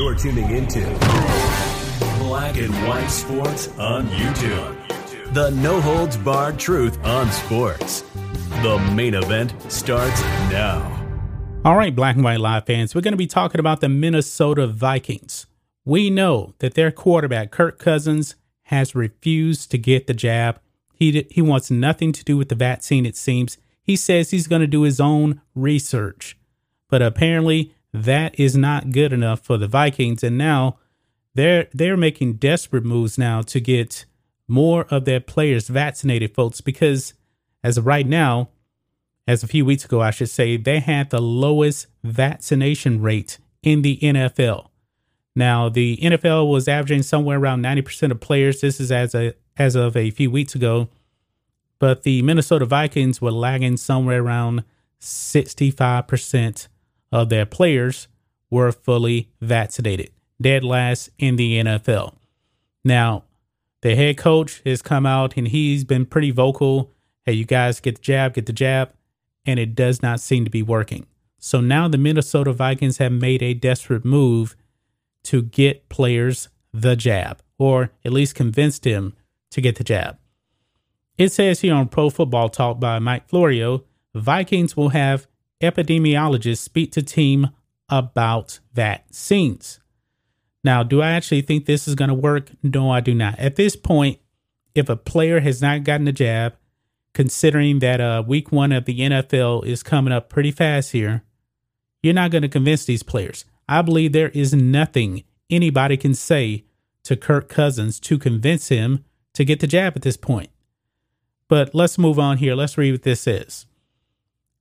You're tuning into Black and White Sports on YouTube. The no holds barred truth on sports. The main event starts now. All right, Black and White Live fans, we're going to be talking about the Minnesota Vikings. We know that their quarterback, Kirk Cousins, has refused to get the jab. He, he wants nothing to do with the vaccine, it seems. He says he's going to do his own research. But apparently, that is not good enough for the Vikings. And now they're they're making desperate moves now to get more of their players vaccinated, folks, because as of right now, as a few weeks ago, I should say, they had the lowest vaccination rate in the NFL. Now, the NFL was averaging somewhere around 90% of players. This is as a as of a few weeks ago. But the Minnesota Vikings were lagging somewhere around 65% of their players were fully vaccinated, dead last in the NFL. Now, the head coach has come out and he's been pretty vocal. Hey, you guys get the jab, get the jab. And it does not seem to be working. So now the Minnesota Vikings have made a desperate move to get players the jab, or at least convince them to get the jab. It says here on Pro Football Talk by Mike Florio, Vikings will have epidemiologists speak to team about vaccines. Now, do I actually think this is going to work? No, I do not. At this point, if a player has not gotten a jab, considering that uh, week one of the NFL is coming up pretty fast here, you're not going to convince these players. I believe there is nothing anybody can say to Kirk Cousins to convince him to get the jab at this point. But let's move on here. Let's read what this says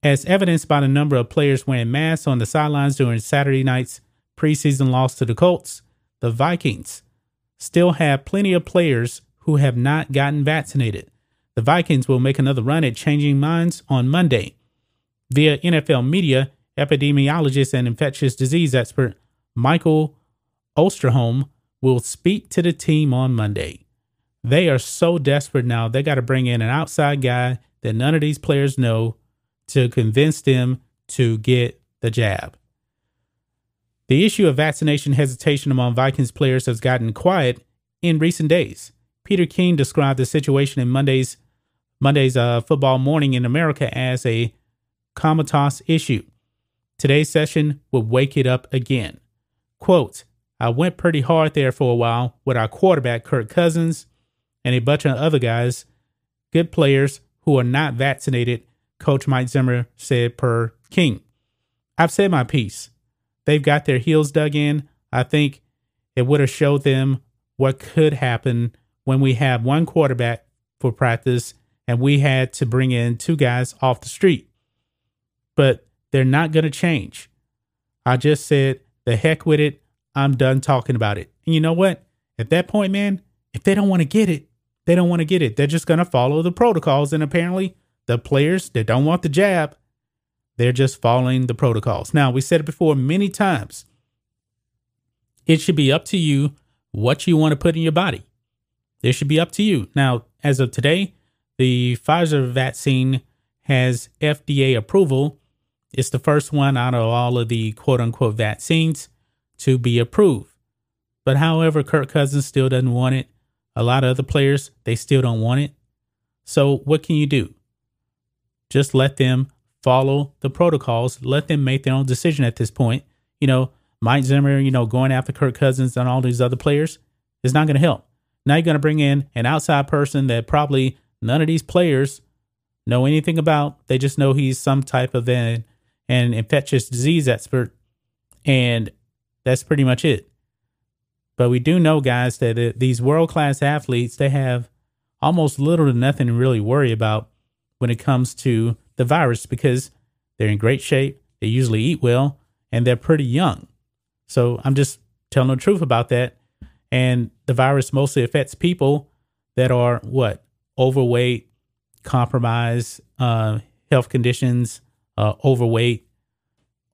as evidenced by the number of players wearing masks on the sidelines during Saturday night's preseason loss to the Colts, the Vikings still have plenty of players who have not gotten vaccinated. The Vikings will make another run at changing minds on Monday. Via NFL media, epidemiologist and infectious disease expert Michael Osterholm will speak to the team on Monday. They are so desperate now, they got to bring in an outside guy that none of these players know to convince them to get the jab. The issue of vaccination hesitation among Vikings players has gotten quiet in recent days. Peter King described the situation in Monday's Monday's uh, football morning in America as a comatose issue. Today's session would wake it up again. Quote, I went pretty hard there for a while with our quarterback, Kirk Cousins, and a bunch of other guys, good players who are not vaccinated Coach Mike Zimmer said per King. I've said my piece. They've got their heels dug in. I think it would have showed them what could happen when we have one quarterback for practice and we had to bring in two guys off the street. But they're not going to change. I just said, the heck with it. I'm done talking about it. And you know what? At that point, man, if they don't want to get it, they don't want to get it. They're just going to follow the protocols. And apparently, the players that don't want the jab, they're just following the protocols. Now, we said it before many times. It should be up to you what you want to put in your body. It should be up to you. Now, as of today, the Pfizer vaccine has FDA approval. It's the first one out of all of the quote unquote vaccines to be approved. But however, Kirk Cousins still doesn't want it. A lot of other players, they still don't want it. So what can you do? Just let them follow the protocols. Let them make their own decision at this point. You know, Mike Zimmer, you know, going after Kirk Cousins and all these other players is not going to help. Now you're going to bring in an outside person that probably none of these players know anything about. They just know he's some type of an, an infectious disease expert. And that's pretty much it. But we do know, guys, that uh, these world class athletes, they have almost little to nothing to really worry about when it comes to the virus because they're in great shape, they usually eat well, and they're pretty young. So I'm just telling the truth about that. And the virus mostly affects people that are what? Overweight, compromised, uh, health conditions, uh, overweight,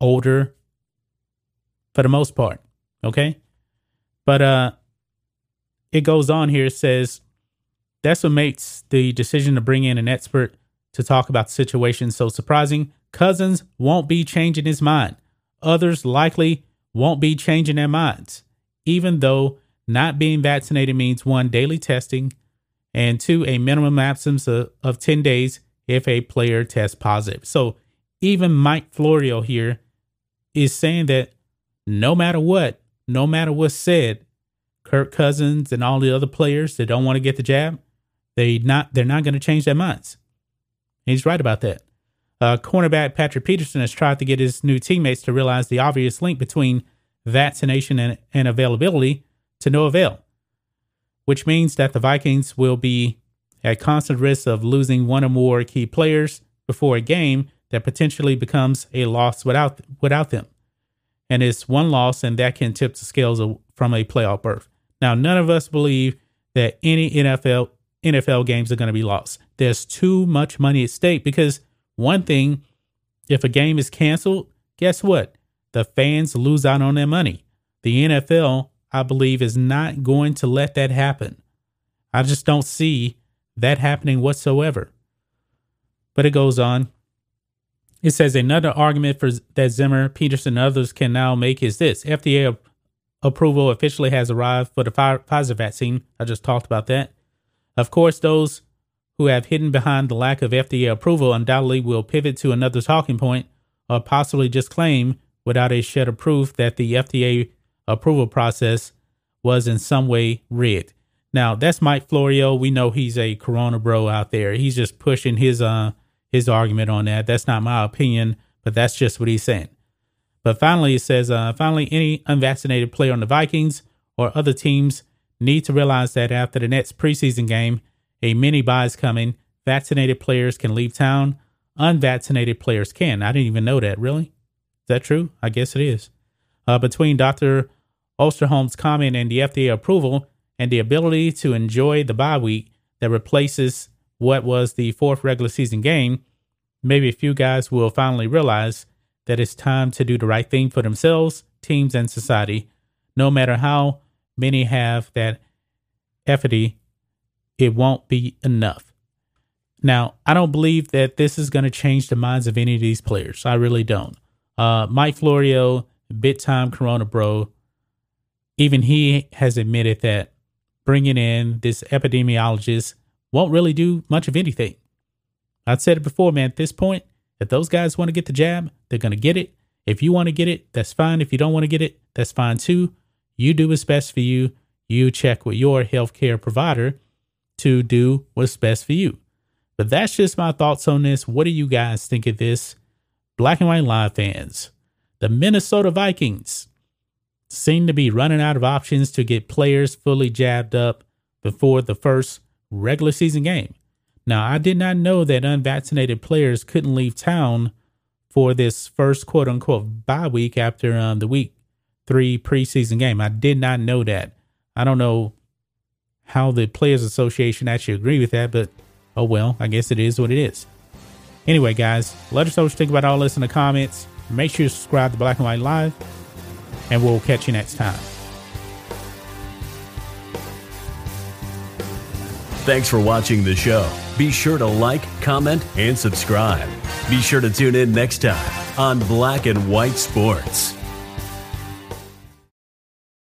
older, for the most part. Okay. But uh, it goes on here. It says that's what makes the decision to bring in an expert to talk about situations so surprising. Cousins won't be changing his mind. Others likely won't be changing their minds, even though not being vaccinated means one, daily testing, and two, a minimum absence of, of 10 days if a player tests positive. So even Mike Florio here is saying that no matter what, no matter what's said, Kirk Cousins and all the other players that don't want to get the jab, they not they're not going to change their minds. He's right about that. Uh, cornerback Patrick Peterson has tried to get his new teammates to realize the obvious link between vaccination and, and availability to no avail, which means that the Vikings will be at constant risk of losing one or more key players before a game that potentially becomes a loss without without them. And it's one loss, and that can tip the scales from a playoff berth. Now, none of us believe that any NFL NFL games are going to be lost. There's too much money at stake because one thing, if a game is canceled, guess what? The fans lose out on their money. The NFL, I believe, is not going to let that happen. I just don't see that happening whatsoever. But it goes on. It says another argument for that Zimmer, Peterson, and others can now make is this: FDA approval officially has arrived for the Pfizer vaccine. I just talked about that. Of course, those who have hidden behind the lack of FDA approval undoubtedly will pivot to another talking point or possibly just claim without a shred of proof that the FDA approval process was in some way rigged. Now, that's Mike Florio. We know he's a corona bro out there. He's just pushing his uh his argument on that. That's not my opinion, but that's just what he's saying. But finally, it says, uh, finally, any unvaccinated player on the Vikings or other teams need to realize that after the next preseason game, a mini bye is coming. Vaccinated players can leave town. Unvaccinated players can. I didn't even know that. Really? Is that true? I guess it is. Uh, between Dr. Osterholm's comment and the FDA approval and the ability to enjoy the bye week that replaces what was the fourth regular season game, maybe a few guys will finally realize that it's time to do the right thing for themselves, teams, and society, no matter how many have that effigy, it won't be enough. Now, I don't believe that this is going to change the minds of any of these players. I really don't. Uh, Mike Florio, bit time Corona bro, even he has admitted that bringing in this epidemiologist won't really do much of anything. I've said it before, man. At this point, if those guys want to get the jab, they're going to get it. If you want to get it, that's fine. If you don't want to get it, that's fine too. You do what's best for you. You check with your healthcare provider to do what's best for you. But that's just my thoughts on this. What do you guys think of this? Black and White Live fans, the Minnesota Vikings seem to be running out of options to get players fully jabbed up before the first regular season game. Now, I did not know that unvaccinated players couldn't leave town for this first quote unquote bye week after um, the week three preseason game. I did not know that. I don't know how the Players Association actually agree with that, but oh well, I guess it is what it is. Anyway, guys, let us know what you think about all this in the comments. Make sure you subscribe to Black and White Live, and we'll catch you next time. Thanks for watching the show. Be sure to like, comment, and subscribe. Be sure to tune in next time on Black and White Sports.